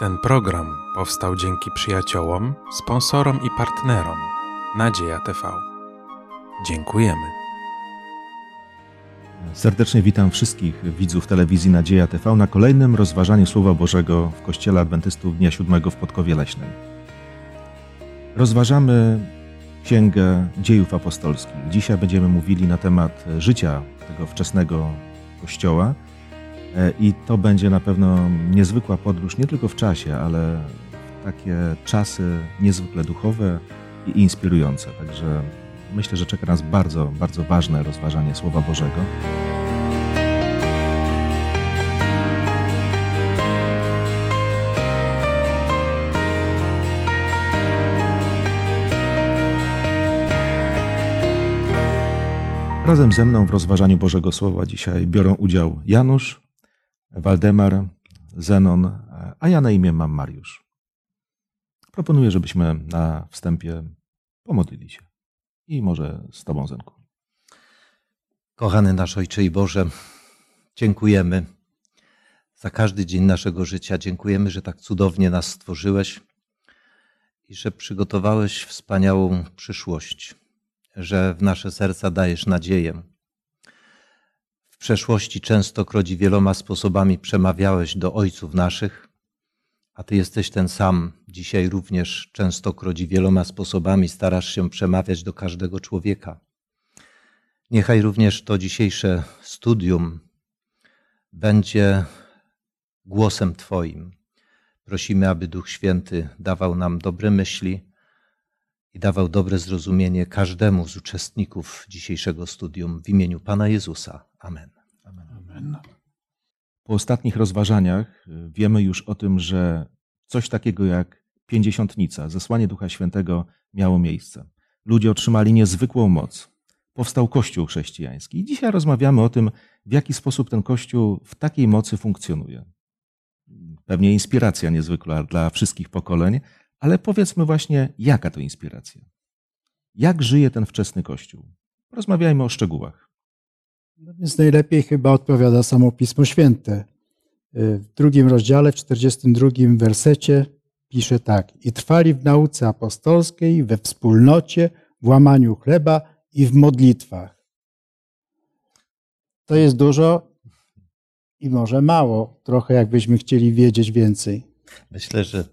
Ten program powstał dzięki przyjaciołom, sponsorom i partnerom Nadzieja TV. Dziękujemy. Serdecznie witam wszystkich widzów telewizji Nadzieja TV na kolejnym rozważaniu Słowa Bożego w Kościele Adwentystów Dnia Siódmego w Podkowie Leśnej. Rozważamy Księgę Dziejów Apostolskich. Dzisiaj będziemy mówili na temat życia tego wczesnego Kościoła i to będzie na pewno niezwykła podróż nie tylko w czasie, ale w takie czasy niezwykle duchowe i inspirujące. Także myślę, że czeka nas bardzo, bardzo ważne rozważanie Słowa Bożego. Razem ze mną w rozważaniu Bożego Słowa dzisiaj biorą udział Janusz, Waldemar, Zenon, a ja na imię mam Mariusz. Proponuję, żebyśmy na wstępie pomodlili się. I może z Tobą, Zenku. Kochany nasz Ojcze i Boże, dziękujemy za każdy dzień naszego życia. Dziękujemy, że tak cudownie nas stworzyłeś i że przygotowałeś wspaniałą przyszłość, że w nasze serca dajesz nadzieję. Przeszłości częstokroć wieloma sposobami przemawiałeś do ojców naszych, a Ty jesteś ten sam. Dzisiaj również częstokroć wieloma sposobami starasz się przemawiać do każdego człowieka. Niechaj również to dzisiejsze studium będzie głosem Twoim. Prosimy, aby Duch Święty dawał nam dobre myśli i dawał dobre zrozumienie każdemu z uczestników dzisiejszego studium w imieniu Pana Jezusa. Amen. Amen. Po ostatnich rozważaniach y, wiemy już o tym, że coś takiego jak pięćdziesiątnica, zesłanie Ducha Świętego miało miejsce. Ludzie otrzymali niezwykłą moc. Powstał Kościół chrześcijański. I dzisiaj rozmawiamy o tym, w jaki sposób ten Kościół w takiej mocy funkcjonuje. Pewnie inspiracja niezwykła dla wszystkich pokoleń, ale powiedzmy właśnie, jaka to inspiracja? Jak żyje ten wczesny Kościół? Rozmawiajmy o szczegółach. No więc najlepiej chyba odpowiada samo Pismo Święte. W drugim rozdziale, w 42 wersecie pisze tak. I trwali w nauce apostolskiej, we wspólnocie, w łamaniu chleba i w modlitwach. To jest dużo i może mało, trochę jakbyśmy chcieli wiedzieć więcej. Myślę, że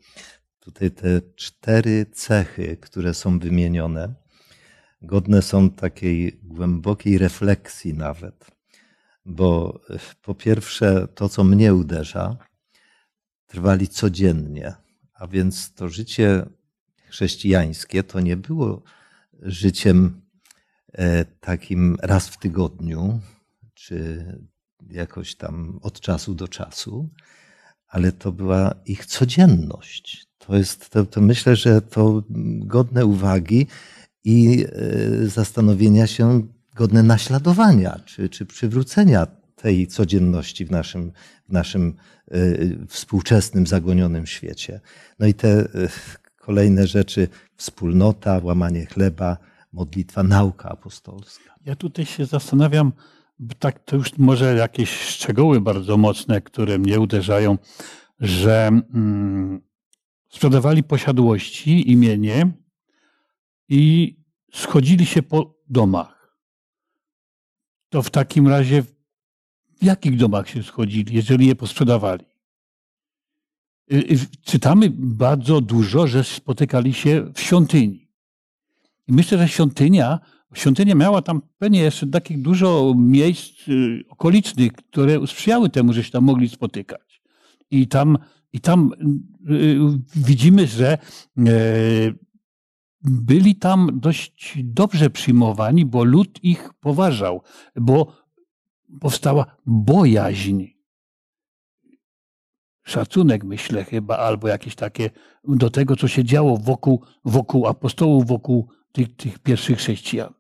tutaj te cztery cechy, które są wymienione, godne są takiej głębokiej refleksji nawet. Bo po pierwsze, to, co mnie uderza, trwali codziennie. A więc to życie chrześcijańskie to nie było życiem takim raz w tygodniu, czy jakoś tam od czasu do czasu, ale to była ich codzienność. To jest, to, to myślę, że to godne uwagi i zastanowienia się, godne naśladowania czy, czy przywrócenia tej codzienności w naszym, w naszym współczesnym, zagonionym świecie. No i te kolejne rzeczy, wspólnota, łamanie chleba, modlitwa, nauka apostolska. Ja tutaj się zastanawiam, tak to już może jakieś szczegóły bardzo mocne, które mnie uderzają, że mm, sprzedawali posiadłości, imienie i schodzili się po domach. To w takim razie w jakich domach się schodzili, jeżeli je posprzedawali? Czytamy bardzo dużo, że spotykali się w świątyni. I myślę, że świątynia, świątynia miała tam pewnie jeszcze takich dużo miejsc okolicznych, które sprzyjały temu, że się tam mogli spotykać. I tam, i tam widzimy, że byli tam dość dobrze przyjmowani, bo lud ich poważał, bo powstała bojaźń. Szacunek, myślę chyba, albo jakieś takie do tego, co się działo wokół, wokół apostołów, wokół tych, tych pierwszych chrześcijan.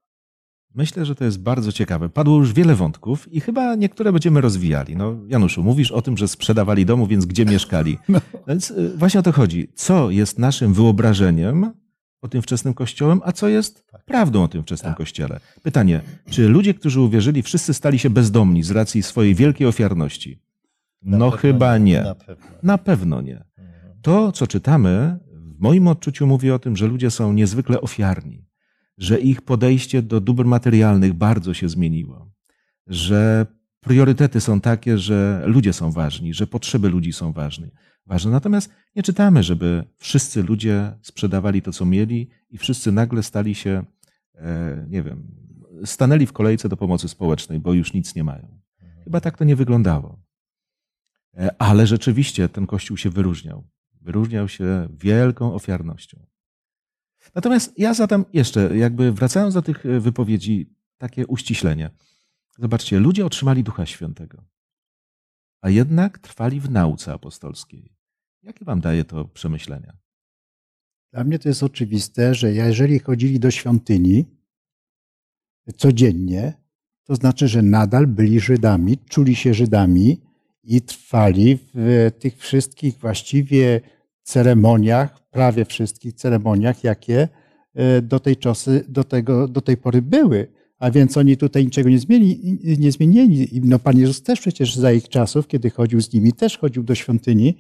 Myślę, że to jest bardzo ciekawe. Padło już wiele wątków i chyba niektóre będziemy rozwijali. No, Januszu, mówisz o tym, że sprzedawali domu, więc gdzie mieszkali? No. Więc właśnie o to chodzi. Co jest naszym wyobrażeniem o tym wczesnym kościołem, a co jest prawdą o tym wczesnym Tak. kościele? Pytanie, czy ludzie, którzy uwierzyli, wszyscy stali się bezdomni z racji swojej wielkiej ofiarności? Na No chyba nie. Na pewno. Na pewno nie. to, co czytamy, w moim odczuciu mówi o tym, że ludzie są niezwykle ofiarni, że ich podejście do dóbr materialnych bardzo się zmieniło, że priorytety są takie, że ludzie są ważni, że potrzeby ludzi są ważne. ważne. Natomiast nie czytamy, żeby wszyscy ludzie sprzedawali to, co mieli i wszyscy nagle stali się, e, nie wiem, stanęli w kolejce do pomocy społecznej, bo już nic nie mają. Chyba tak to nie wyglądało. E, ale rzeczywiście ten kościół się wyróżniał. Wyróżniał się wielką ofiarnością. Natomiast ja zadam jeszcze, jakby wracając do tych e, wypowiedzi, takie uściślenie. Zobaczcie, ludzie otrzymali Ducha Świętego, a jednak trwali w nauce apostolskiej. Jakie wam daje to przemyślenia? Dla mnie to jest oczywiste, że jeżeli chodzili do świątyni codziennie, to znaczy, że nadal byli Żydami, czuli się Żydami i trwali w tych wszystkich właściwie ceremoniach, prawie wszystkich ceremoniach, jakie e, do tej, czasy, do tego, do tej pory były. A więc oni tutaj niczego nie, zmieni, nie zmienili. No Pan Jezus też przecież za ich czasów, kiedy chodził z nimi, też chodził do świątyni,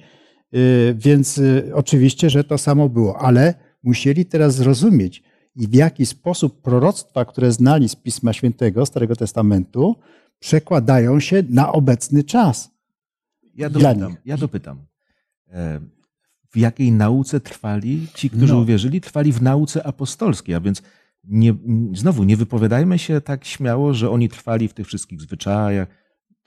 e, więc e, oczywiście, że to samo było. Ale musieli teraz zrozumieć, i w jaki sposób proroctwa, które znali z Pisma Świętego, Starego Testamentu, przekładają się na obecny czas. Ja dopytam, ja dopytam. W jakiej nauce trwali ci, którzy no. uwierzyli? Trwali w nauce apostolskiej, a więc nie, znowu nie wypowiadajmy się tak śmiało, że oni trwali w tych wszystkich zwyczajach.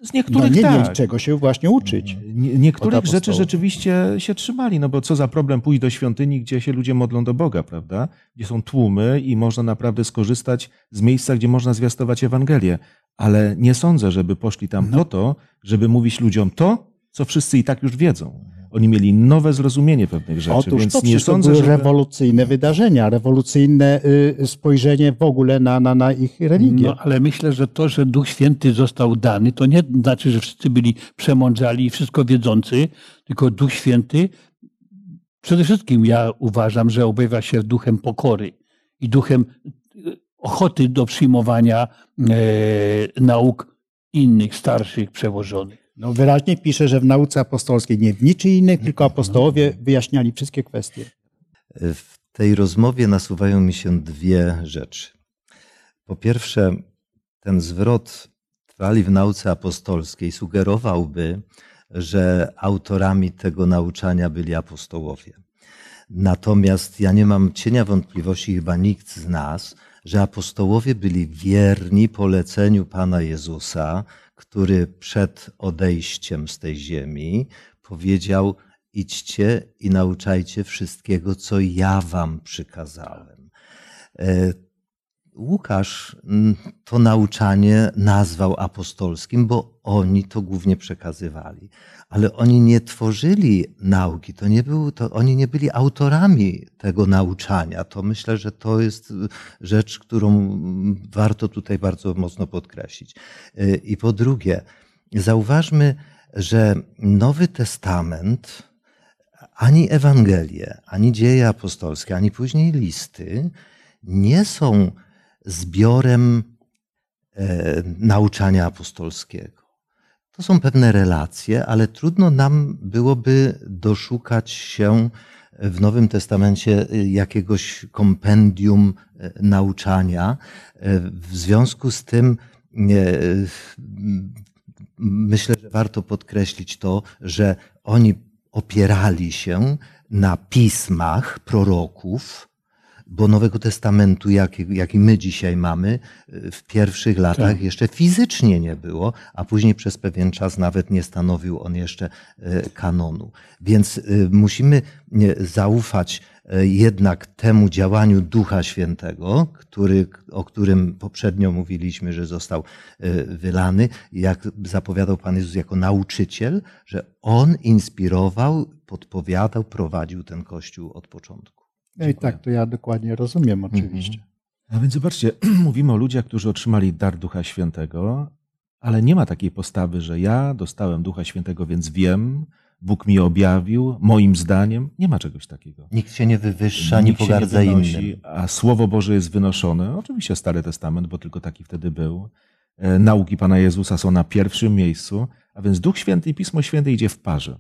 Z niektórych no nie tak. wiem, czego się właśnie uczyć. Nie, niektórych rzeczy rzeczywiście się trzymali, no bo co za problem pójść do świątyni, gdzie się ludzie modlą do Boga, prawda? Gdzie są tłumy i można naprawdę skorzystać z miejsca, gdzie można zwiastować Ewangelię. Ale nie sądzę, żeby poszli tam no. po to, żeby mówić ludziom to, co wszyscy i tak już wiedzą. Oni mieli nowe zrozumienie pewnych rzeczy, Otóż więc to nie sądzę, to były żeby... rewolucyjne wydarzenia, rewolucyjne y, spojrzenie w ogóle na, na, na ich religię. No, ale myślę, że to, że Duch Święty został dany, to nie znaczy, że wszyscy byli przemądrzali i wszystko wiedzący, tylko Duch Święty przede wszystkim ja uważam, że objawia się duchem pokory i duchem y, ochoty do przyjmowania e, nauk innych, starszych, przełożonych. No wyraźnie pisze, że w nauce apostolskiej nie w niczy innych, tylko apostołowie wyjaśniali wszystkie kwestie. W tej rozmowie nasuwają mi się dwie rzeczy. Po pierwsze, ten zwrot trwali w nauce apostolskiej sugerowałby, że autorami tego nauczania byli apostołowie. Natomiast ja nie mam cienia wątpliwości, chyba nikt z nas, że apostołowie byli wierni poleceniu Pana Jezusa, który przed odejściem z tej ziemi powiedział: Idźcie i nauczajcie wszystkiego, co ja wam przykazałem. Łukasz mm, to nauczanie nazwał apostolskim, bo oni to głównie przekazywali. Ale oni nie tworzyli nauki, to nie był, to oni nie byli autorami tego nauczania. To myślę, że to jest rzecz, którą warto tutaj bardzo mocno podkreślić. I po drugie, zauważmy, że Nowy Testament, ani Ewangelie, ani dzieje apostolskie, ani później listy nie są zbiorem e, nauczania apostolskiego. To są pewne relacje, ale trudno nam byłoby doszukać się w Nowym Testamencie jakiegoś kompendium e, nauczania. E, w związku z tym myślę, że warto podkreślić to, że oni opierali się na pismach proroków, bo Nowego Testamentu, jaki, jaki my dzisiaj mamy, w pierwszych latach tak. jeszcze fizycznie nie było, a później przez pewien czas nawet nie stanowił on jeszcze e, kanonu. Więc e, musimy zaufać jednak temu działaniu Ducha Świętego, który, o którym poprzednio mówiliśmy, że został wylany, jak zapowiadał Pan Jezus jako nauczyciel, że On inspirował, podpowiadał, prowadził ten Kościół od początku. No i tak, to ja dokładnie rozumiem oczywiście. Mhm. A więc zobaczcie, mówimy o ludziach, którzy otrzymali dar Ducha Świętego, ale nie ma takiej postawy, że ja dostałem Ducha Świętego, więc wiem, Bóg mi objawił, moim zdaniem. Nie ma czegoś takiego. Nikt się nie wywyższa, nie pogardza nie wynosi, innym. A Słowo Boże jest wynoszone. Oczywiście Stary Testament, bo tylko taki wtedy był. E, nauki Pana Jezusa są na pierwszym miejscu, a więc Duch Święty i Pismo Święte idzie w parze.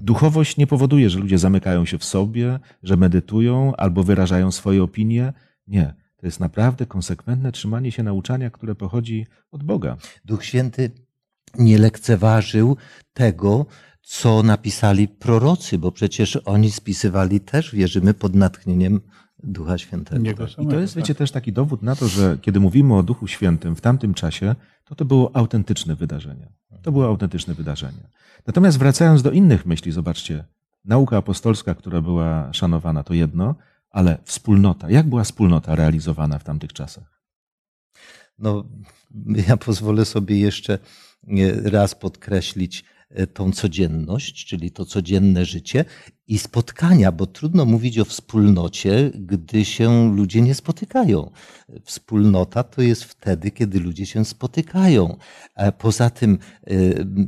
Duchowość nie powoduje, że ludzie zamykają się w sobie, że medytują albo wyrażają swoje opinie. Nie. To jest naprawdę konsekwentne trzymanie się nauczania, które pochodzi od Boga. Duch Święty nie lekceważył tego, co napisali prorocy, bo przecież oni spisywali też, wierzymy, pod natchnieniem Ducha Świętego. I to jest, tak. wiecie, też taki dowód na to, że kiedy mówimy o Duchu Świętym w tamtym czasie, to to było autentyczne wydarzenie. To było autentyczne wydarzenie. Natomiast wracając do innych myśli, zobaczcie, nauka apostolska, która była szanowana, to jedno, ale wspólnota. Jak była wspólnota realizowana w tamtych czasach? No, ja pozwolę sobie jeszcze e, raz podkreślić tą codzienność, czyli to codzienne życie i spotkania, bo trudno mówić o wspólnocie, gdy się ludzie nie spotykają. Wspólnota to jest wtedy, kiedy ludzie się spotykają. A Poza tym, e,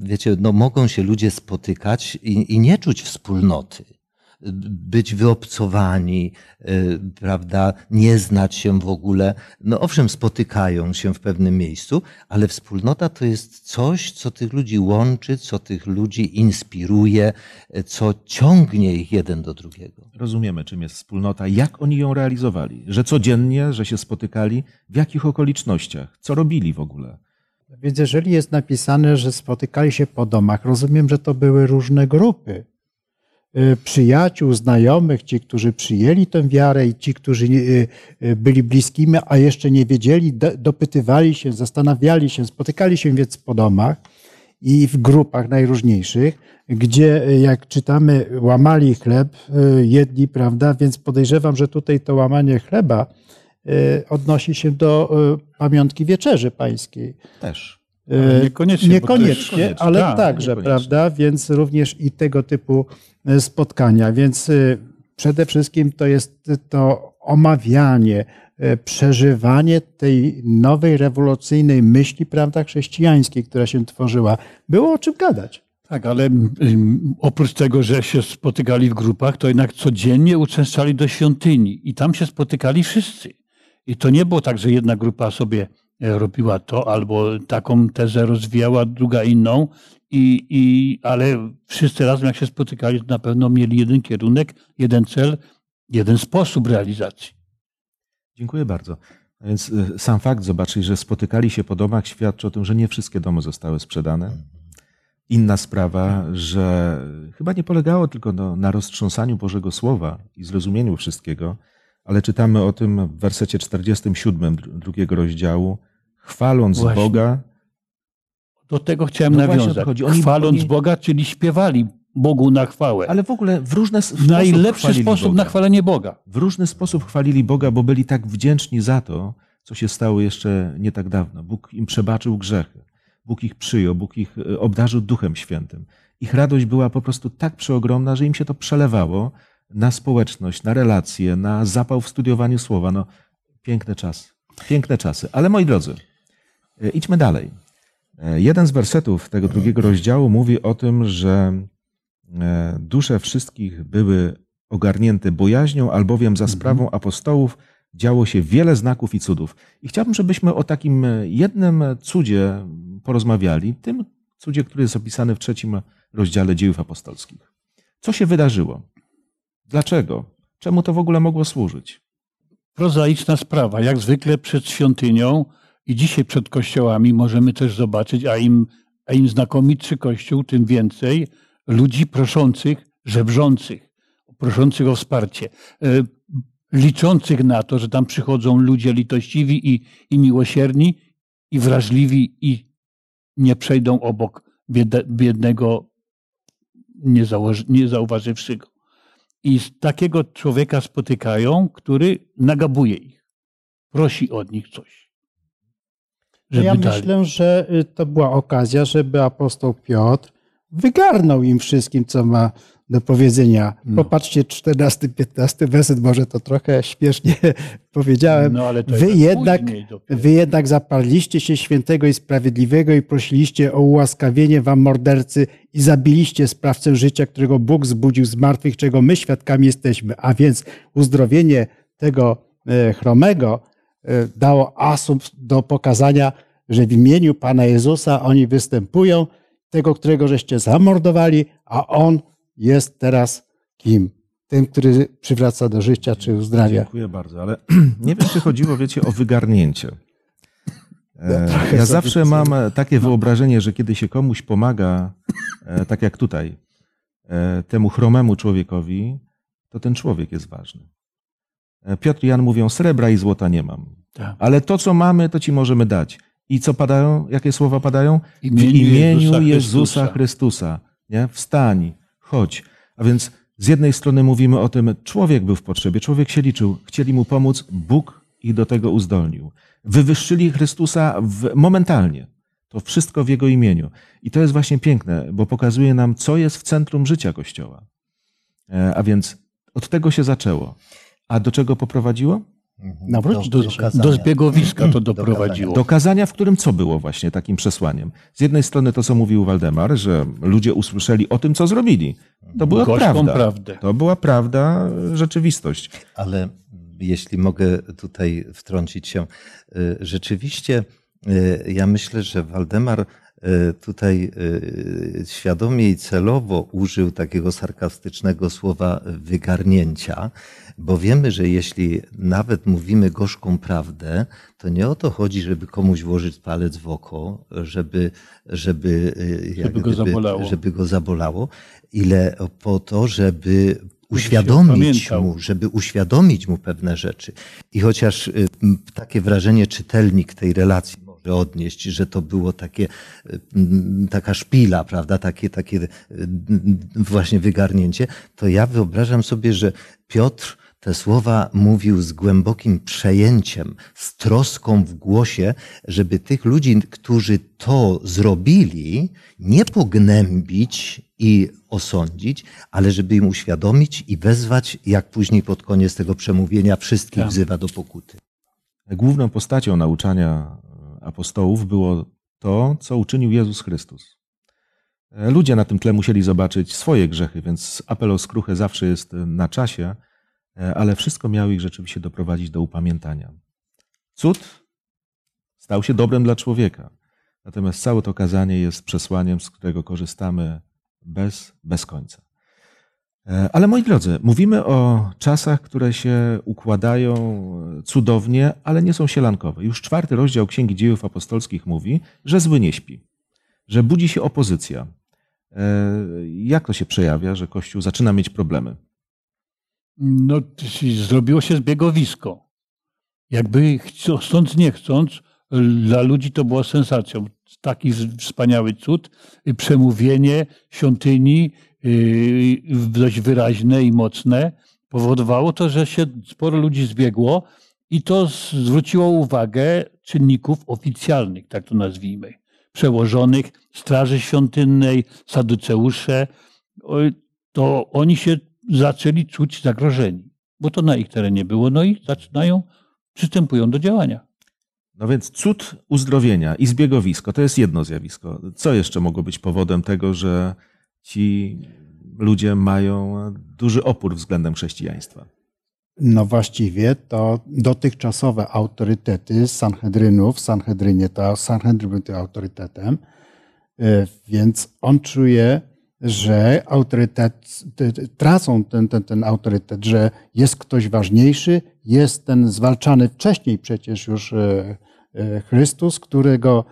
wiecie, no mogą się ludzie spotykać i, i nie czuć wspólnoty być wyobcowani, y, prawda, nie znać się w ogóle. No owszem, spotykają się w pewnym miejscu, ale wspólnota to jest coś, co tych ludzi łączy, co tych ludzi inspiruje, y, co ciągnie ich jeden do drugiego. Rozumiemy, czym jest wspólnota, jak oni ją realizowali, że codziennie, że się spotykali, w jakich okolicznościach, co robili w ogóle. Więc jeżeli jest napisane, że spotykali się po domach, rozumiem, że to były różne grupy. Y, Przyjaciół, znajomych, ci, którzy przyjęli tę wiarę i ci, którzy y, y, byli bliskimi, a jeszcze nie wiedzieli, do- dopytywali się, zastanawiali się, spotykali się więc po domach i w grupach najróżniejszych, gdzie, jak czytamy, łamali chleb, jedli, prawda? Więc podejrzewam, że tutaj to łamanie chleba odnosi się do pamiątki wieczerzy pańskiej. Też. Ale niekoniecznie, Niekoniecznie, ale tak, także, prawda? Więc również i tego typu spotkania. Więc e, przede wszystkim to jest to omawianie, e, przeżywanie tej nowej, rewolucyjnej myśli, prawda, chrześcijańskiej, która się tworzyła. Było o czym gadać. Tak, ale oprócz tego, że się spotykali w grupach, to jednak codziennie uczęszczali do świątyni i tam się spotykali wszyscy. I to nie było tak, że jedna grupa sobie e, robiła to, albo taką tezę rozwijała, druga inną, i, i, ale wszyscy razem jak się spotykali, to na pewno mieli jeden kierunek, jeden cel, jeden sposób realizacji. Dziękuję bardzo. A Więc y, sam fakt, zobaczyć, że spotykali się po domach, świadczy o tym, że nie wszystkie domy zostały sprzedane. Inna sprawa, że chyba nie polegało tylko no, na roztrząsaniu Bożego Słowa i zrozumieniu wszystkiego, ale czytamy o tym w wersecie 47 dru- drugiego rozdziału, chwaląc Właśnie. Boga. Do tego chciałem No nawiązać. Oni- Chwaląc oni- Boga, czyli śpiewali Bogu na chwałę. Ale w ogóle w różny sposób najlepszy sposób Boga. na chwalenie Boga. W różny sposób chwalili Boga, bo byli tak wdzięczni za to, co się stało jeszcze nie tak dawno. Bóg im przebaczył grzechy. Bóg ich przyjął, Bóg ich e, obdarzył Duchem Świętym. Ich radość była po prostu tak przeogromna, że im się to przelewało na społeczność, na relacje, na zapał w studiowaniu słowa. No, piękne czasy. Piękne czasy. Ale moi drodzy, e, idźmy dalej. E, Jeden z wersetów tego drugiego rozdziału mówi o tym, że e, dusze wszystkich były ogarnięte bojaźnią, albowiem za sprawą apostołów działo się wiele znaków i cudów. I chciałbym, żebyśmy o takim e, jednym cudzie porozmawiali, tym cudzie, który jest opisany w trzecim rozdziale dziejów apostolskich. Co się wydarzyło? Dlaczego? Czemu to w ogóle mogło służyć? prozaiczna sprawa. Jak zwykle przed świątynią i dzisiaj przed kościołami możemy też zobaczyć, a im, a im znakomitszy kościół, tym więcej ludzi proszących, żebrzących, proszących o wsparcie, e, liczących na to, że tam przychodzą ludzie litościwi i, i miłosierni i wrażliwi i nie przejdą obok bied- biednego, nie, założy, nie zauważywszy go. I takiego człowieka spotykają, który nagabuje ich, prosi od nich coś. Żeby ja dali. myślę, że y, to była okazja, żeby apostoł Piotr wygarnął im wszystkim, co ma do powiedzenia. No. Popatrzcie, 14-15 werset, może to trochę śpiesznie powiedziałem. No, ale to wy, jednak, wy jednak zaparliście się świętego i sprawiedliwego i prosiliście o ułaskawienie wam mordercy i zabiliście sprawcę życia, którego Bóg zbudził z martwych, czego my świadkami jesteśmy. A więc uzdrowienie tego e, chromego dało asumpt do pokazania, że w imieniu Pana Jezusa oni występują, tego, którego żeście zamordowali, a On jest teraz kim? Tym, który przywraca do życia czy uzdrawia. Dziękuję bardzo, ale nie wiem, czy chodziło, wiecie, o wygarnięcie. E, trochę Ja zawsze mam e, takie wyobrażenie, że kiedy się komuś pomaga, e, tak jak tutaj, e, temu chromemu człowiekowi, to ten człowiek jest ważny. E, Piotr i Jan mówią, srebra i złota nie mam, Tak. ale to, co mamy, to ci możemy dać. I co padają? Jakie słowa padają? W W imieniu Jezusa, Chrystusa. Chrystusa. Nie? Wstań, chodź. A więc z jednej strony mówimy o tym, człowiek był w potrzebie, człowiek się liczył, chcieli mu pomóc, Bóg ich do tego uzdolnił. Wywyższyli Chrystusa w, momentalnie. To wszystko w Jego imieniu. I to jest właśnie piękne, bo pokazuje nam, co jest w centrum życia Kościoła. E, A więc od tego się zaczęło. A do czego poprowadziło? Nawróć Do, kazania. do zbiegowiska to Do doprowadziło. Do kazania, w którym co było właśnie takim przesłaniem? Z jednej strony to, co mówił Waldemar, że ludzie usłyszeli o tym, co zrobili. To była Gorzką prawda. prawdę. To była prawda, rzeczywistość. Ale jeśli mogę tutaj wtrącić się, y, rzeczywiście y, ja myślę, że Waldemar tutaj y, świadomie i celowo użył takiego sarkastycznego słowa wygarnięcia, bo wiemy, że jeśli nawet mówimy gorzką prawdę, to nie o to chodzi, żeby komuś włożyć palec w oko, żeby, żeby, y, jak go zabolało. żeby go zabolało, ile po to, żeby uświadomić mu, żeby uświadomić mu pewne rzeczy. I chociaż takie wrażenie czytelnik tej relacji może odnieść, że to było takie, y, m, taka szpila, prawda, takie, takie y, m, właśnie wygarnięcie, to ja wyobrażam sobie, że Piotr te słowa mówił z głębokim przejęciem, z troską w głosie, żeby tych ludzi, którzy to zrobili, nie pognębić i osądzić, ale żeby im uświadomić i wezwać, jak później pod koniec tego przemówienia wszystkich Tak. wzywa do pokuty. Główną postacią nauczania apostołów było to, co uczynił Jezus Chrystus. E, Ludzie na tym tle musieli zobaczyć swoje grzechy, więc apel o skruchę zawsze jest na czasie, e, ale wszystko miało ich rzeczywiście doprowadzić do upamiętania. Cud stał się dobrem dla człowieka, natomiast całe to kazanie jest przesłaniem, z którego korzystamy bez, bez końca. E, Ale moi drodzy, mówimy o czasach, które się układają cudownie, ale nie są sielankowe. Już czwarty rozdział Księgi Dziejów Apostolskich mówi, że zły nie śpi, że budzi się opozycja. E, Jak to się przejawia, że Kościół zaczyna mieć problemy? No, zrobiło się zbiegowisko. Jakby chcą- chcąc, nie chcąc, dla ludzi to było sensacją. Taki wspaniały cud, przemówienie świątyni dość wyraźne i mocne powodowało to, że się sporo ludzi zbiegło i to zwróciło uwagę czynników oficjalnych, tak to nazwijmy, przełożonych, Straży Świątynnej, Saduceusze, to oni się zaczęli czuć zagrożeni, bo to na ich terenie było, no i zaczynają, przystępują do działania. No więc cud uzdrowienia i zbiegowisko to jest jedno zjawisko. Co jeszcze mogło być powodem tego, że ci ludzie mają duży opór względem chrześcijaństwa? No właściwie to dotychczasowe autorytety Sanhedrynów, w Sanhedrynie to Sanhedryn był tym autorytetem, y, więc on czuje, że autorytet, tracą ten, ten, ten autorytet, że jest ktoś ważniejszy, jest ten zwalczany wcześniej przecież już y, y, Chrystus, którego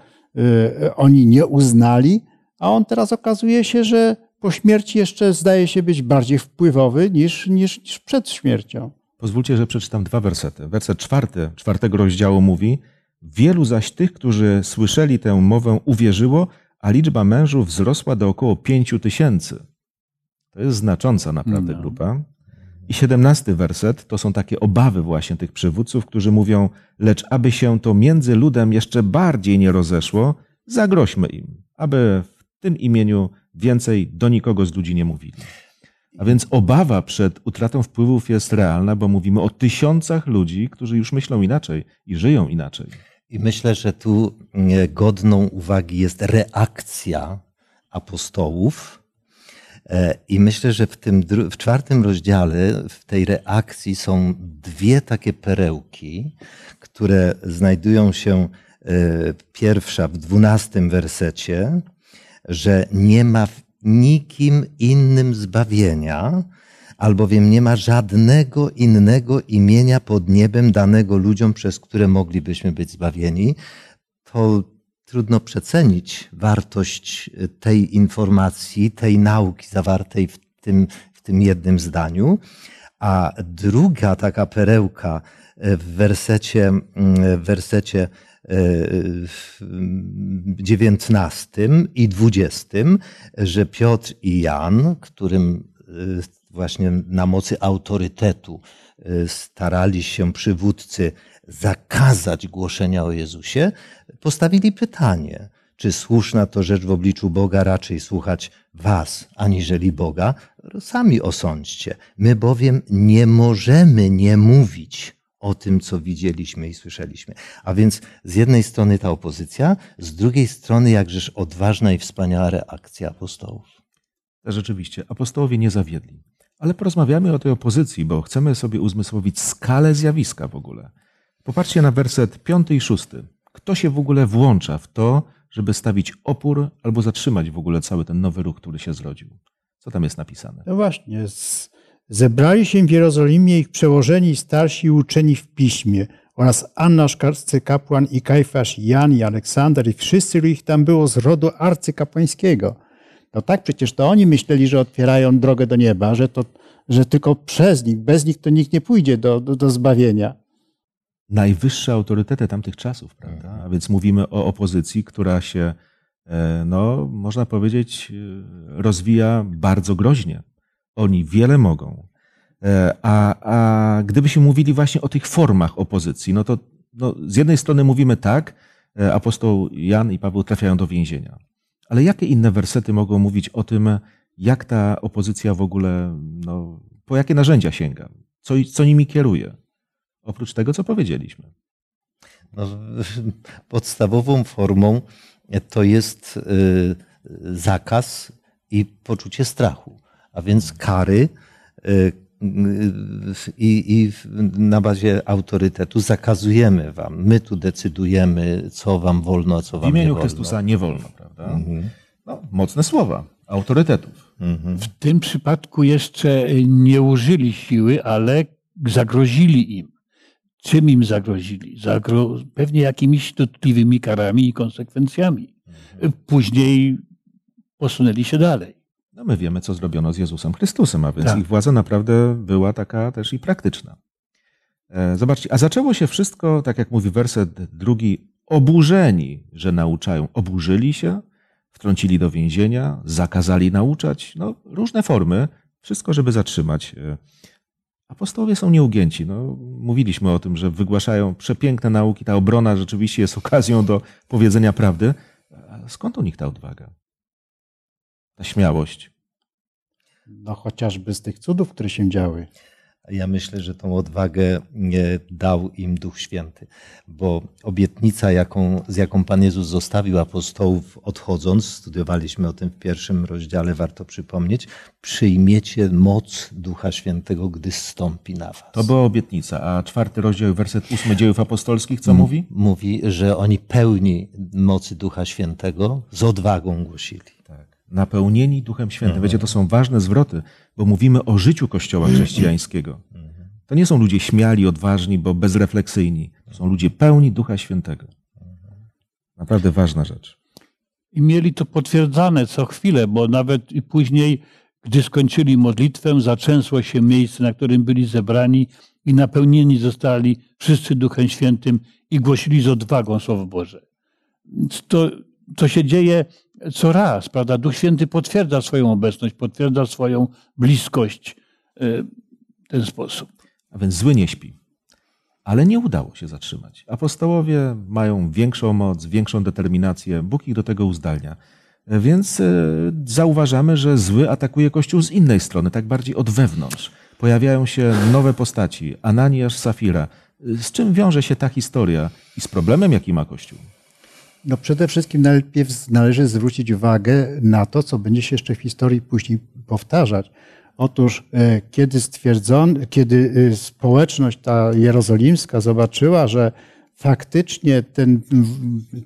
oni nie uznali, a on teraz okazuje się, że po śmierci jeszcze zdaje się być bardziej wpływowy niż, niż, niż przed śmiercią. Pozwólcie, że przeczytam dwa wersety. Werset czwarty, czwartego rozdziału mówi: Wielu zaś tych, którzy słyszeli tę mowę, uwierzyło, a liczba mężów wzrosła do około pięciu tysięcy. To jest znacząca naprawdę No. grupa. I siedemnasty werset to są takie obawy właśnie tych przywódców, którzy mówią: Lecz aby się to między ludem jeszcze bardziej nie rozeszło, zagroźmy im, aby w tym imieniu więcej do nikogo z ludzi nie mówili. A więc obawa przed utratą wpływów jest realna, bo mówimy o tysiącach ludzi, którzy już myślą inaczej i żyją inaczej. I myślę, że tu nie, godną uwagi jest reakcja apostołów. E, I myślę, że w tym w czwartym rozdziale, w tej reakcji są dwie takie perełki, które znajdują się e, pierwsza w dwunastym wersecie, że nie ma w nikim innym zbawienia, albowiem nie ma żadnego innego imienia pod niebem danego ludziom, przez które moglibyśmy być zbawieni, to trudno przecenić wartość tej informacji, tej nauki zawartej w tym, w tym jednym zdaniu. A druga taka perełka w wersecie, w wersecie 19 i 20, że Piotr i Jan, którym właśnie na mocy autorytetu starali się przywódcy zakazać głoszenia o Jezusie, postawili pytanie, czy słuszna to rzecz w obliczu Boga raczej słuchać was, aniżeli Boga? Sami osądźcie. My bowiem nie możemy nie mówić o tym, co widzieliśmy i słyszeliśmy. A więc z jednej strony ta opozycja, z drugiej strony jakżeż odważna i wspaniała reakcja apostołów. Rzeczywiście, apostołowie nie zawiedli. Ale porozmawiamy o tej opozycji, bo chcemy sobie uzmysłowić skalę zjawiska w ogóle. Popatrzcie na werset piąty i szósty. Kto się w ogóle włącza w to, żeby stawić opór albo zatrzymać w ogóle cały ten nowy ruch, który się zrodził? Co tam jest napisane? No właśnie, zebrali się w Jerozolimie ich przełożeni, starsi i uczeni w piśmie oraz Annasz arcykapłan i Kajfasz, Jan i Aleksander i wszyscy, ich tam było z rodu arcykapłańskiego. No tak, przecież to oni myśleli, że otwierają drogę do nieba, że, to, że tylko przez nich, bez nich to nikt nie pójdzie do, do, do zbawienia najwyższe autorytety tamtych czasów, prawda? Mhm. A więc mówimy o opozycji, która się, e, no, można powiedzieć, e, rozwija bardzo groźnie. Oni wiele mogą. E, a, a gdybyśmy mówili właśnie o tych formach opozycji, no to no, z jednej strony mówimy tak, apostoł Jan i Paweł trafiają do więzienia. Ale jakie inne wersety mogą mówić o tym, jak ta opozycja w ogóle, no, po jakie narzędzia sięga? Co, co nimi kieruje? oprócz tego, co powiedzieliśmy? No, podstawową formą to jest y, zakaz i poczucie strachu, a więc kary y, i, i na bazie autorytetu zakazujemy wam. My tu decydujemy, co wam wolno, a co wam nie wolno. W imieniu Chrystusa nie wolno, prawda? Mhm. No, mocne słowa autorytetów. Mhm. W tym przypadku jeszcze nie użyli siły, ale zagrozili im. Czym im zagrozili? Zagro... Pewnie jakimiś dotkliwymi karami i konsekwencjami. Później posunęli się dalej. No my wiemy, co zrobiono z Jezusem Chrystusem, a więc tak. ich władza naprawdę była taka też i praktyczna. E, zobaczcie, a zaczęło się wszystko, tak jak mówi werset drugi, oburzeni, że nauczają. Oburzyli się, wtrącili do więzienia, zakazali nauczać, no różne formy, wszystko, żeby zatrzymać e, Apostołowie są nieugięci. No, mówiliśmy o tym, że wygłaszają przepiękne nauki. Ta obrona rzeczywiście jest okazją do powiedzenia prawdy. Ale skąd u nich ta odwaga? Ta śmiałość? No chociażby z tych cudów, które się działy. Ja myślę, że tą odwagę dał im Duch Święty, bo obietnica, jaką, z jaką Pan Jezus zostawił apostołów odchodząc, studiowaliśmy o tym w pierwszym rozdziale, warto przypomnieć, przyjmiecie moc Ducha Świętego, gdy zstąpi na was. To była obietnica, a czwarty rozdział, werset ósmy dziejów apostolskich, co M mówi? Mówi, że oni pełni mocy Ducha Świętego z odwagą głosili. Napełnieni Duchem Świętym. Mhm. Wiecie, to są ważne zwroty, bo mówimy o życiu Kościoła chrześcijańskiego. To nie są ludzie śmiali, odważni, bo bezrefleksyjni. To są ludzie pełni Ducha Świętego. Naprawdę ważna rzecz. I mieli to potwierdzane co chwilę, bo nawet i później, gdy skończyli modlitwę, zaczęsło się miejsce, na którym byli zebrani i napełnieni zostali wszyscy Duchem Świętym i głosili z odwagą Słowo Boże. To, to się dzieje co raz, prawda? Duch Święty potwierdza swoją obecność, potwierdza swoją bliskość e, w ten sposób. A więc zły nie śpi. Ale nie udało się zatrzymać. Apostołowie mają większą moc, większą determinację. Bóg ich do tego uzdalnia. E, więc e, zauważamy, że zły atakuje Kościół z innej strony, tak bardziej od wewnątrz. Pojawiają się nowe postaci, Ananiasz, Safira. Z czym wiąże się ta historia i z problemem, jaki ma Kościół? No przede wszystkim najpierw należy zwrócić uwagę na to, co będzie się jeszcze w historii później powtarzać. Otóż e, kiedy stwierdzono, kiedy e, społeczność ta jerozolimska zobaczyła, że faktycznie ten,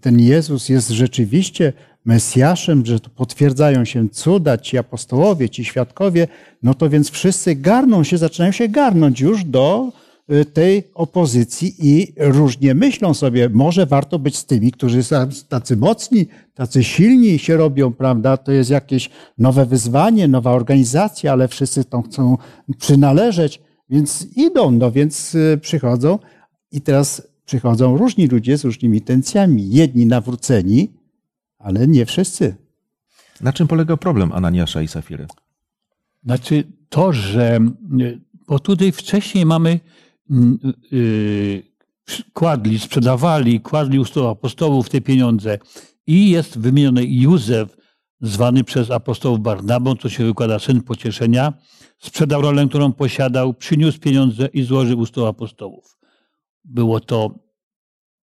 ten Jezus jest rzeczywiście Mesjaszem, że to potwierdzają się cuda, ci apostołowie, ci świadkowie, no to więc wszyscy garną się, zaczynają się garnąć już do tej opozycji i różnie myślą sobie, może warto być z tymi, którzy są tacy mocni, tacy silni się robią, prawda? To jest jakieś nowe wyzwanie, nowa organizacja, ale wszyscy tą chcą przynależeć, więc idą, no więc y, przychodzą i teraz przychodzą różni ludzie z różnymi intencjami. Jedni nawróceni, ale nie wszyscy. Na czym polega problem Ananiasza i Safiry? Znaczy to, że bo tutaj wcześniej mamy kładli, sprzedawali, kładli u stóp apostołów te pieniądze. I jest wymieniony Józef, zwany przez apostołów Barnabą, co się wykłada syn pocieszenia, sprzedał rolę, którą posiadał, przyniósł pieniądze i złożył u stóp apostołów. Było to,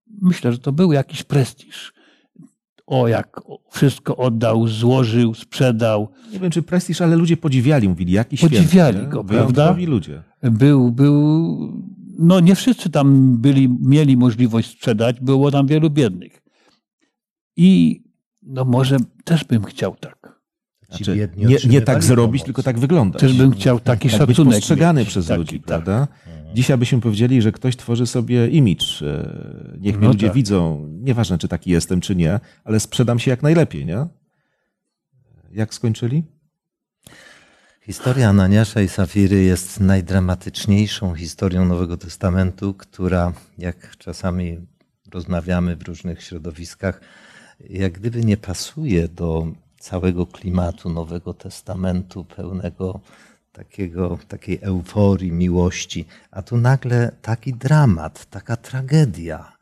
myślę, że to był jakiś prestiż o jak wszystko oddał, złożył, sprzedał. Nie wiem, czy prestiż, ale ludzie podziwiali, mówili, jaki Podziwiali święty, go, prawda? prawda? ludzie. Był, był, no nie wszyscy tam byli, mieli możliwość sprzedać, było tam wielu biednych. I no może też bym chciał tak. Znaczy, nie, nie tak zrobić, pomoc. tylko tak wyglądać. Też bym chciał taki tak być szacunek postrzegany mieć. przez Taki, ludzi, tak. prawda? Dzisiaj byśmy powiedzieli, że ktoś tworzy sobie imidż. e, Niech mnie No ludzie tak. widzą, nieważne czy taki jestem, czy nie, ale sprzedam się jak najlepiej, nie? Jak skończyli? Historia Ananiasza i Safiry jest najdramatyczniejszą historią Nowego Testamentu, która, jak czasami rozmawiamy w różnych środowiskach, jak gdyby nie pasuje do całego klimatu Nowego Testamentu, pełnego takiego, takiej euforii, miłości. A tu nagle taki dramat, taka tragedia.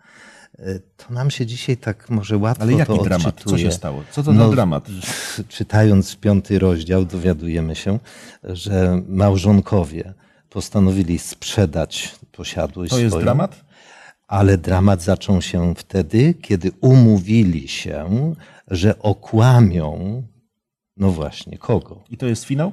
E, To nam się dzisiaj tak może łatwo Ale jaki to dramat? Co się stało? Co to za dramat? Czytając piąty rozdział, dowiadujemy się, że małżonkowie postanowili sprzedać posiadłość To jest swoją. dramat? Ale dramat zaczął się wtedy, kiedy umówili się, że okłamią, no właśnie, kogo? I to jest finał?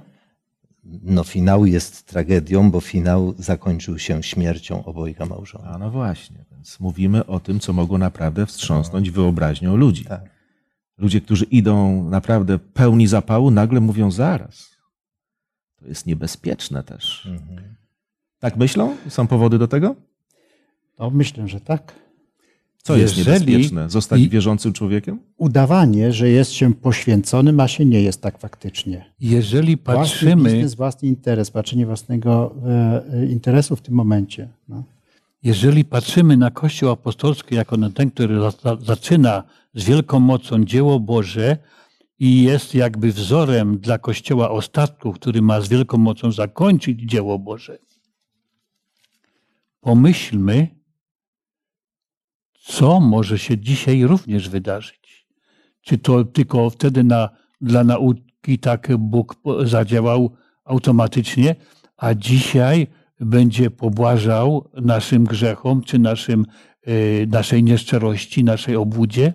No finał jest tragedią, bo finał zakończył się śmiercią obojga małżonków. A no właśnie, więc mówimy o tym, co mogło naprawdę wstrząsnąć wyobraźnią ludzi. Tak. Ludzie, którzy idą naprawdę pełni zapału, nagle mówią zaraz. To jest niebezpieczne też. Mhm. Tak myślą? Są powody do tego? No, myślę, że tak. Co jest Jeżeli- niebezpieczne? Zostać wierzącym człowiekiem? Udawanie, że jest się poświęconym, a się nie jest tak faktycznie. Jeżeli Własny patrzymy, biznes, własny interes, patrzenie własnego e, e, interesu w tym momencie. No. jeżeli patrzymy na Kościół apostolski jako na ten, który za- za- zaczyna z wielką mocą dzieło Boże i jest jakby wzorem dla Kościoła ostatków, który ma z wielką mocą zakończyć dzieło Boże, pomyślmy, co może się dzisiaj również wydarzyć. Czy to tylko wtedy na, dla nauki tak Bóg zadziałał automatycznie, a dzisiaj będzie pobłażał naszym grzechom, czy naszym, y, naszej nieszczerości, naszej obłudzie?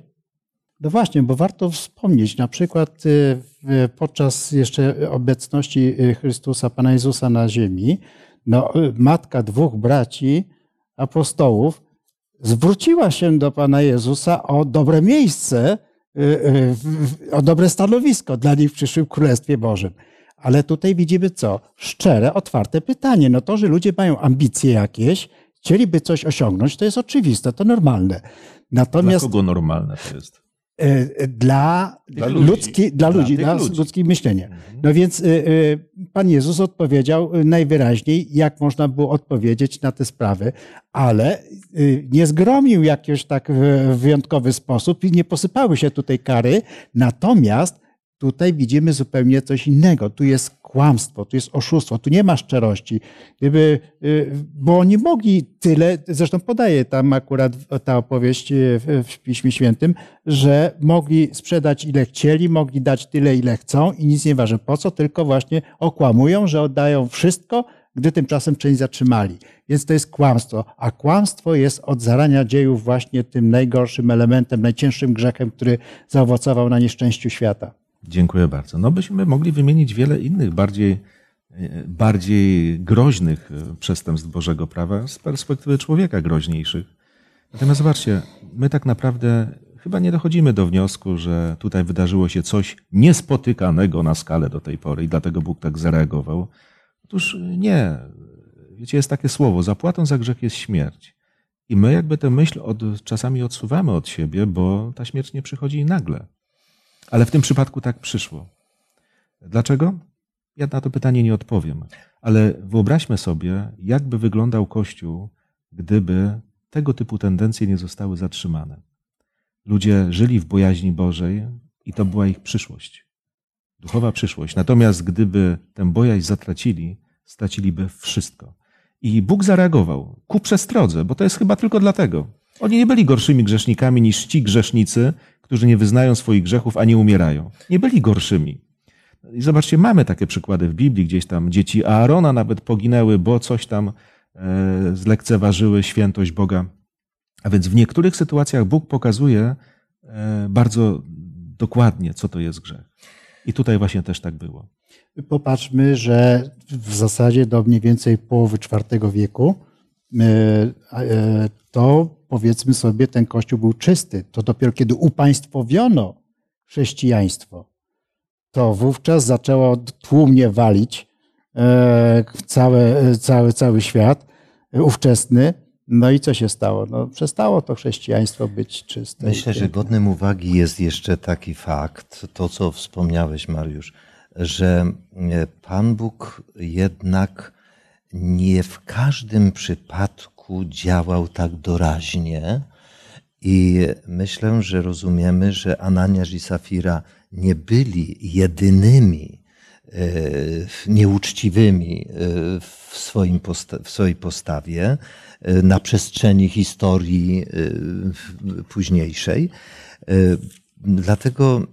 No właśnie, bo warto wspomnieć, na przykład w- podczas jeszcze obecności e, Chrystusa, Pana Jezusa na ziemi, no, matka dwóch braci, apostołów, zwróciła się do Pana Jezusa o dobre miejsce, w- w- o dobre stanowisko dla nich w przyszłym Królestwie Bożym. Ale tutaj widzimy co? Szczere, otwarte pytanie. No to, że ludzie mają ambicje jakieś, chcieliby coś osiągnąć, to jest oczywiste, to normalne. Dla Natomiast kogo normalne to jest? E, dla, Dla ludzi. ludzki, dla Dla ludzi, dla. Mhm. ludzkie myślenie. No więc e, Pan Jezus odpowiedział najwyraźniej, jak można było odpowiedzieć na te sprawy, ale nie zgromił jakiegoś tak w wyjątkowy sposób i nie posypały się tutaj kary. Natomiast tutaj widzimy zupełnie coś innego. Tu jest kłamstwo, tu jest oszustwo, tu nie ma szczerości. Y, bo oni mogli tyle, zresztą podaje tam akurat ta opowieść y, w Piśmie Świętym, że mogli sprzedać ile chcieli, mogli dać tyle ile chcą i nic nie ważne. Po co? Tylko właśnie okłamują, że oddają wszystko, gdy tymczasem część zatrzymali. Więc to jest kłamstwo. A kłamstwo jest od zarania dziejów właśnie tym najgorszym elementem, najcięższym grzechem, który zaowocował na nieszczęściu świata. Dziękuję bardzo. No byśmy mogli wymienić wiele innych, bardziej, e, bardziej groźnych e, przestępstw Bożego Prawa z perspektywy człowieka groźniejszych. Natomiast zobaczcie, my tak naprawdę chyba nie dochodzimy do wniosku, że tutaj wydarzyło się coś niespotykanego na skalę do tej pory i dlatego Bóg tak zareagował. Otóż nie. Wiecie, jest takie słowo: zapłatą za grzech jest śmierć. I my jakby tę myśl od, czasami odsuwamy od siebie, bo ta śmierć nie przychodzi nagle. Ale w tym przypadku tak przyszło. Dlaczego? Ja na to pytanie nie odpowiem. Ale wyobraźmy sobie, jakby wyglądał Kościół, gdyby tego typu tendencje nie zostały zatrzymane. Ludzie żyli w bojaźni Bożej i to była ich przyszłość, duchowa przyszłość. Natomiast gdyby tę bojaźń zatracili, straciliby wszystko. I Bóg zareagował ku przestrodze, bo to jest chyba tylko dlatego. Oni nie byli gorszymi grzesznikami niż ci grzesznicy, którzy nie wyznają swoich grzechów, a nie umierają. Nie byli gorszymi. I zobaczcie, mamy takie przykłady w Biblii, gdzieś tam dzieci Aarona nawet poginęły, bo coś tam e, zlekceważyły świętość Boga. A więc w niektórych sytuacjach Bóg pokazuje e, bardzo dokładnie, co to jest grzech. I tutaj właśnie też tak było. Popatrzmy, że w zasadzie do mniej więcej połowy IV wieku e, to powiedzmy sobie ten kościół był czysty. To dopiero kiedy upaństwowiono chrześcijaństwo, to wówczas zaczęło tłumnie walić cały, cały, cały świat ówczesny no i co się stało? No, przestało to chrześcijaństwo być czyste. Myślę, że godnym uwagi jest jeszcze taki fakt, to co wspomniałeś, Mariusz, że e, Pan Bóg jednak nie w każdym przypadku działał tak doraźnie. I myślę, że rozumiemy, że Ananiasz i Safira nie byli jedynymi e, nieuczciwymi e, w, swoim posta- w swojej postawie, E, na przestrzeni historii późniejszej. Dlatego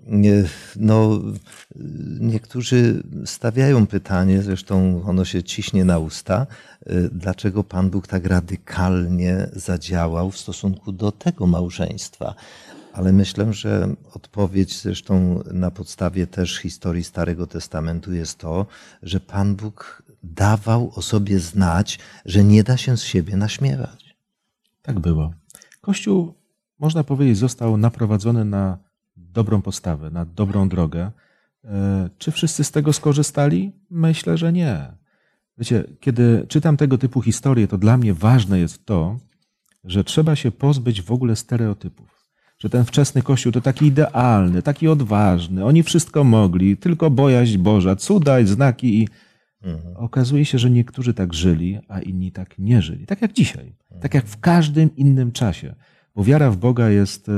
no, niektórzy stawiają pytanie, zresztą ono się ciśnie na usta, dlaczego Pan Bóg tak radykalnie zadziałał w stosunku do tego małżeństwa. Ale myślę, że odpowiedź zresztą na podstawie też historii Starego Testamentu jest to, że Pan Bóg dawał o sobie znać, że nie da się z siebie naśmiewać. Tak było. Kościół, można powiedzieć, został naprowadzony na dobrą postawę, na dobrą drogę. E, czy wszyscy z tego skorzystali? Myślę, że nie. Wiecie, kiedy czytam tego typu historie, to dla mnie ważne jest to, że trzeba się pozbyć w ogóle stereotypów. Że ten wczesny Kościół to taki idealny, taki odważny, oni wszystko mogli, tylko bojaźń Boża, cuda i znaki i Mhm. Okazuje się, że niektórzy tak żyli, a inni tak nie żyli. Tak jak dzisiaj. Tak jak w każdym innym czasie. Bo wiara w Boga jest e,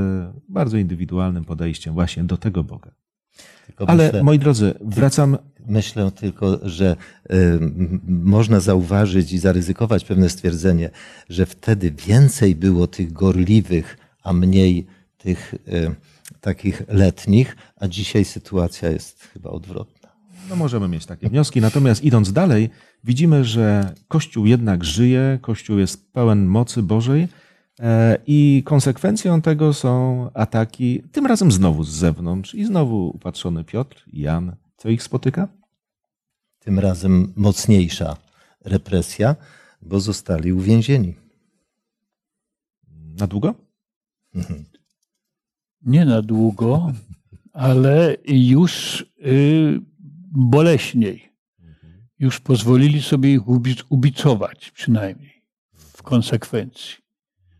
bardzo indywidualnym podejściem właśnie do tego Boga. Tylko Ale myślę, moi drodzy, wracam. Myślę tylko, że y, można zauważyć i zaryzykować pewne stwierdzenie, że wtedy więcej było tych gorliwych, a mniej tych y, takich letnich, a dzisiaj sytuacja jest chyba odwrotna. No możemy mieć takie wnioski. Natomiast idąc dalej, widzimy, że Kościół jednak żyje, Kościół jest pełen mocy Bożej i konsekwencją tego są ataki, tym razem znowu z zewnątrz i znowu upatrzony Piotr i Jan. Co ich spotyka? Tym razem mocniejsza represja, bo zostali uwięzieni. Na długo? Nie na długo, ale już y, boleśniej. Już pozwolili sobie ich ubicować przynajmniej w konsekwencji,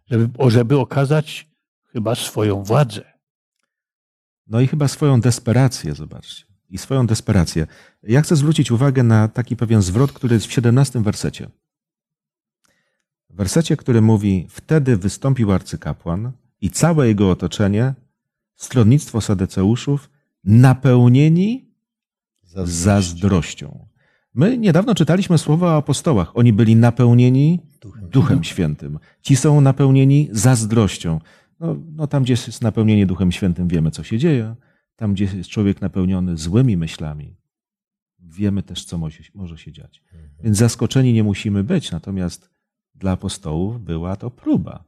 żeby, żeby okazać chyba swoją władzę. No i chyba swoją desperację, zobaczcie. I swoją desperację. Ja chcę zwrócić uwagę na taki pewien zwrot, który jest w 17 wersecie. W wersecie, który mówi: Wtedy wystąpił arcykapłan i całe jego otoczenie, stronnictwo sadeceuszów, napełnieni zazdrością. My niedawno czytaliśmy słowa o apostołach. Oni byli napełnieni Duchem, Duchem Świętym. Ci są napełnieni zazdrością. No, no tam, gdzie jest napełnienie Duchem Świętym, wiemy, co się dzieje. Tam, gdzie jest człowiek napełniony złymi myślami, wiemy też, co może, może się dziać. Mhm. Więc zaskoczeni nie musimy być. Natomiast dla apostołów była to próba.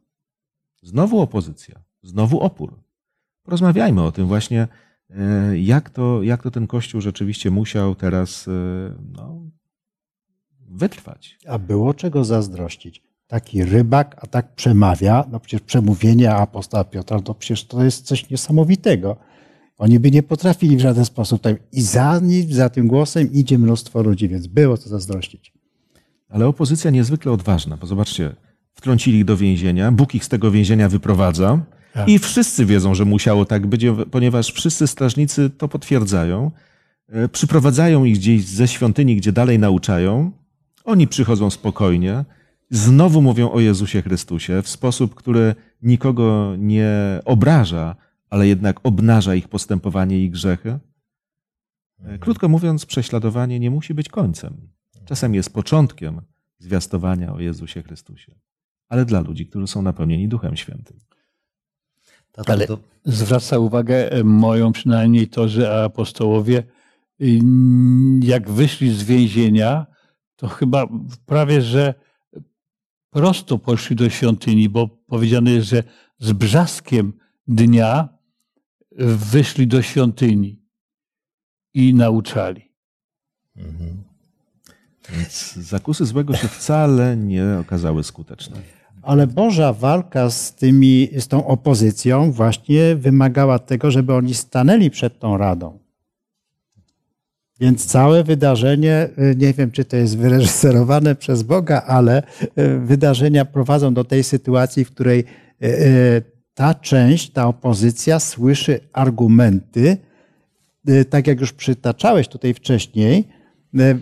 Znowu opozycja, znowu opór. Porozmawiajmy o tym właśnie jak to, jak to ten Kościół rzeczywiście musiał teraz e, no, wytrwać. A było czego zazdrościć. taki rybak, a tak przemawia, no przecież przemówienie apostoła Piotra, to przecież to jest coś niesamowitego. Oni by nie potrafili w żaden sposób. I za nim, za tym głosem idzie mnóstwo ludzi, więc było co zazdrościć. Ale opozycja niezwykle odważna, bo zobaczcie, wtrącili ich do więzienia, Bóg ich z tego więzienia wyprowadza tak. i wszyscy wiedzą, że musiało tak być, ponieważ wszyscy strażnicy to potwierdzają. E, przyprowadzają ich gdzieś ze świątyni, gdzie dalej nauczają. Oni przychodzą spokojnie, znowu mówią o Jezusie Chrystusie w sposób, który nikogo nie obraża, ale jednak obnaża ich postępowanie i grzechy. E. Krótko mówiąc, prześladowanie nie musi być końcem. Czasem jest początkiem zwiastowania o Jezusie Chrystusie, ale dla ludzi, którzy są napełnieni Duchem Świętym. Tato, Ale to- zwraca uwagę e, moją przynajmniej to, że apostołowie jak wyszli z więzienia, to chyba prawie, że prosto poszli do świątyni, bo powiedziane jest, że z brzaskiem dnia wyszli do świątyni i nauczali. Mhm. Więc zakusy złego się wcale nie okazały skuteczne. Ale Boża walka z, tymi, z tą opozycją właśnie wymagała tego, żeby oni stanęli przed tą radą. Więc całe wydarzenie, y, nie wiem czy to jest wyreżyserowane przez Boga, ale y, wydarzenia prowadzą do tej sytuacji, w której y, ta część, ta opozycja słyszy argumenty, tak jak już przytaczałeś tutaj wcześniej,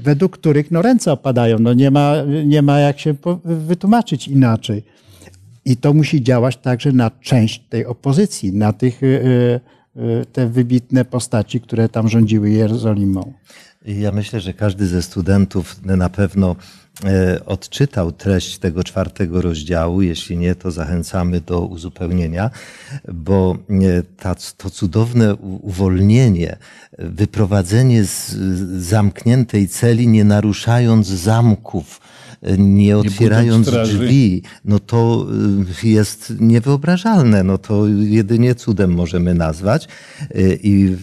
według których no, ręce opadają. No, nie, ma, nie ma jak się wytłumaczyć inaczej. I to musi działać także na część tej opozycji, na tych, y, y, te wybitne postaci, które tam rządziły Jerozolimą. Ja myślę, że każdy ze studentów na pewno e, odczytał treść tego czwartego rozdziału. Jeśli nie, to zachęcamy do uzupełnienia, bo e, ta, to cudowne uwolnienie, e, wyprowadzenie z zamkniętej celi, nie naruszając zamków, e, nie otwierając straży. drzwi, no to y, jest niewyobrażalne. No to jedynie cudem możemy nazwać. Y, I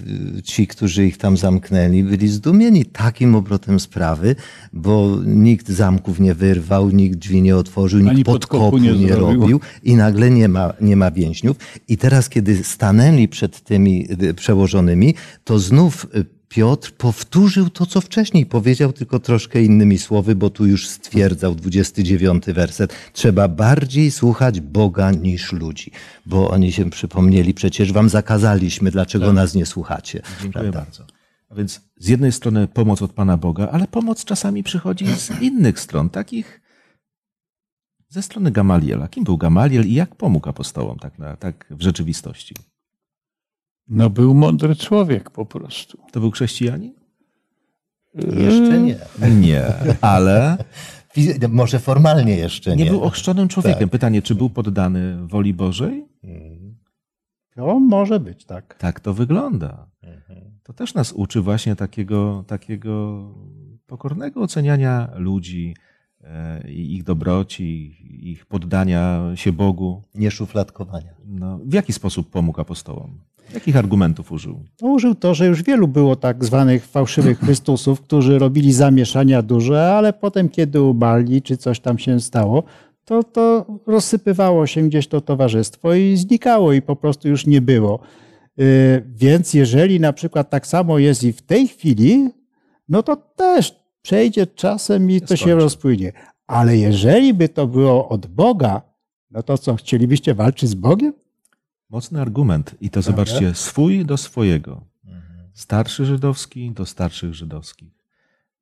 ci, którzy ich tam zamknęli, byli zdumieni takim obrotem sprawy, bo nikt zamków nie wyrwał, nikt drzwi nie otworzył, nikt Ani podkopu podkopu nie nie, robił i nagle nie ma, nie ma więźniów. I teraz, kiedy stanęli przed tymi y, przełożonymi, to znów Piotr powtórzył to, co wcześniej powiedział, tylko troszkę innymi słowy, bo tu już stwierdzał 29 werset. Trzeba bardziej słuchać Boga niż ludzi, bo oni się przypomnieli, przecież wam zakazaliśmy, dlaczego nas nie słuchacie. Dziękuję bardzo. A więc z jednej strony pomoc od Pana Boga, ale pomoc czasami przychodzi z innych stron, takich ze strony Gamaliela. Kim był Gamaliel i jak pomógł apostołom tak, na, tak w rzeczywistości? No był mądry człowiek po prostu. To był chrześcijanin? Jeszcze nie. Nie, ale Fizy- Może formalnie jeszcze nie. nie był ochrzczonym człowiekiem. Pytanie, czy był poddany woli Bożej? No, może być, tak. Tak to wygląda. To też nas uczy właśnie takiego, takiego pokornego oceniania ludzi, e, i ich dobroci, ich poddania się Bogu. Nie szufladkowania. No, w jaki sposób pomógł apostołom? Jakich argumentów użył? No, użył to, że już wielu było tak zwanych fałszywych Chrystusów, którzy robili zamieszania duże, ale potem, kiedy umarli, czy coś tam się stało, to, to rozsypywało się gdzieś to towarzystwo i znikało i po prostu już nie było. Yy, Więc jeżeli na przykład tak samo jest i w tej chwili, no to też przejdzie czasem i to się rozpłynie. Ale jeżeli by to było od Boga, no to co, chcielibyście walczyć z Bogiem? Mocny argument. I to zobaczcie, swój do swojego. Starszy żydowski do starszych żydowskich.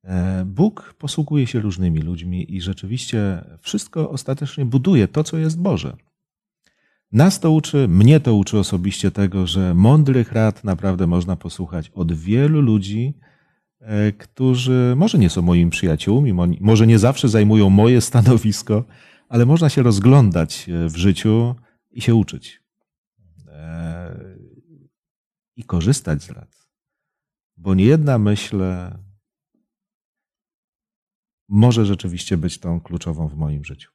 E, Bóg posługuje się różnymi ludźmi i rzeczywiście wszystko ostatecznie buduje to, co jest Boże. Nas to uczy, mnie to uczy osobiście tego, że mądrych rad naprawdę można posłuchać od wielu ludzi, e, którzy może nie są moimi przyjaciółmi, mo- może nie zawsze zajmują moje stanowisko, ale można się rozglądać e, w życiu i się uczyć. E, I korzystać z rad. Bo niejedna myśl może rzeczywiście być tą kluczową w moim życiu.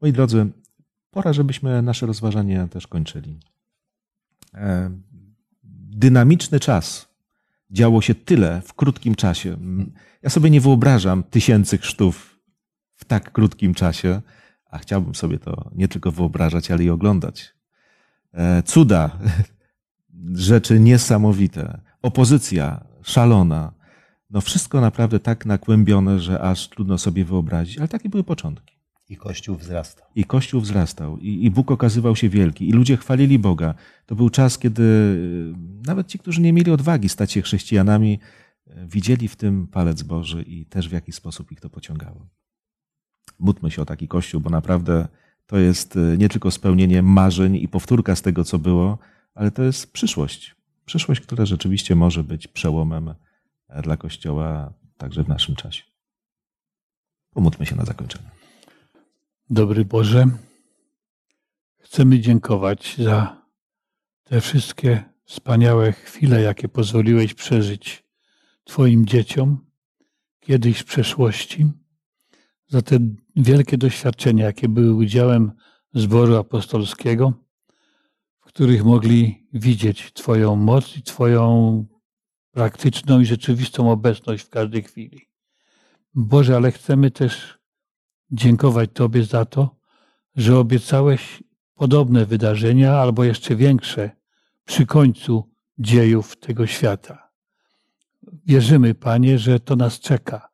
Moi drodzy, pora, żebyśmy nasze rozważania też kończyli. E, Dynamiczny czas. Działo się tyle w krótkim czasie. Ja sobie nie wyobrażam tysięcy chrztów w tak krótkim czasie, a chciałbym sobie to nie tylko wyobrażać, ale i oglądać. E, cuda, rzeczy niesamowite, opozycja szalona. No wszystko naprawdę tak nakłębione, że aż trudno sobie wyobrazić, ale takie były początki. I Kościół wzrastał. I Kościół wzrastał, i, i Bóg okazywał się wielki, i ludzie chwalili Boga. To był czas, kiedy y, nawet ci, którzy nie mieli odwagi stać się chrześcijanami, y, widzieli w tym palec Boży i też w jakiś sposób ich to pociągało. Módlmy się o taki Kościół, bo naprawdę to jest y, nie tylko spełnienie marzeń i powtórka z tego, co było, ale to jest przyszłość. Przyszłość, która rzeczywiście może być przełomem e, dla Kościoła także w naszym czasie. Pomódlmy się na zakończenie. Dobry Boże, chcemy dziękować za te wszystkie wspaniałe chwile, jakie pozwoliłeś przeżyć Twoim dzieciom kiedyś w przeszłości, za te wielkie doświadczenia, jakie były udziałem zboru apostolskiego, w których mogli widzieć Twoją moc i Twoją praktyczną i rzeczywistą obecność w każdej chwili. Boże, ale chcemy też dziękować Tobie za to, że obiecałeś podobne wydarzenia albo jeszcze większe przy końcu dziejów tego świata. Wierzymy, Panie, że to nas czeka,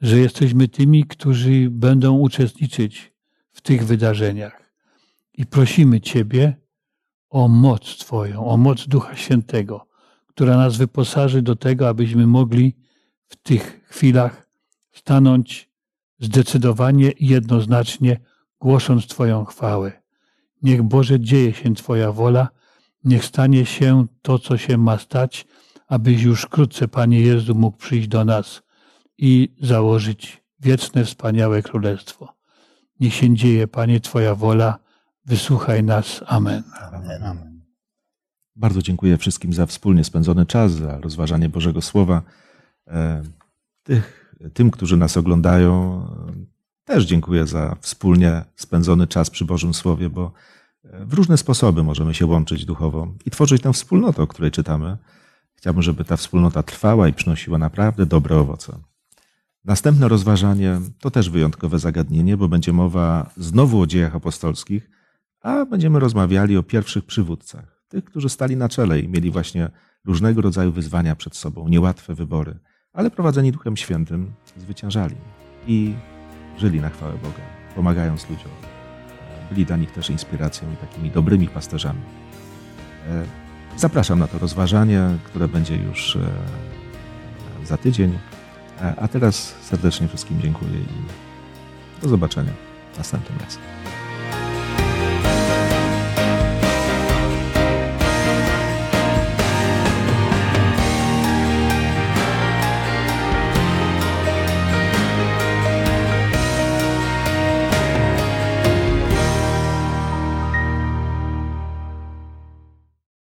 że jesteśmy tymi, którzy będą uczestniczyć w tych wydarzeniach. I prosimy Ciebie o moc Twoją, o moc Ducha Świętego, która nas wyposaży do tego, abyśmy mogli w tych chwilach stanąć zdecydowanie i jednoznacznie głosząc Twoją chwałę. Niech Boże dzieje się Twoja wola, niech stanie się to, co się ma stać, abyś już wkrótce, Panie Jezu, mógł przyjść do nas i założyć wieczne, wspaniałe królestwo. Niech się dzieje, Panie, Twoja wola, wysłuchaj nas. Amen. Amen. Amen. Bardzo dziękuję wszystkim za wspólnie spędzony czas, za rozważanie Bożego Słowa. E, tych, tym, którzy nas oglądają, też dziękuję za wspólnie spędzony czas przy Bożym Słowie, bo e, w różne sposoby możemy się łączyć duchowo i tworzyć tę wspólnotę, o której czytamy. Chciałbym, żeby ta wspólnota trwała i przynosiła naprawdę dobre owoce. Następne rozważanie to też wyjątkowe zagadnienie, bo będzie mowa znowu o dziejach apostolskich, a będziemy rozmawiali o pierwszych przywódcach, tych, którzy stali na czele i mieli właśnie różnego rodzaju wyzwania przed sobą, niełatwe wybory, ale prowadzeni Duchem Świętym zwyciężali i żyli na chwałę Boga, pomagając ludziom. Byli dla nich też inspiracją i takimi dobrymi pasterzami. E, zapraszam na to rozważanie, które będzie już e, za tydzień. A teraz serdecznie wszystkim dziękuję i do zobaczenia następnym razem.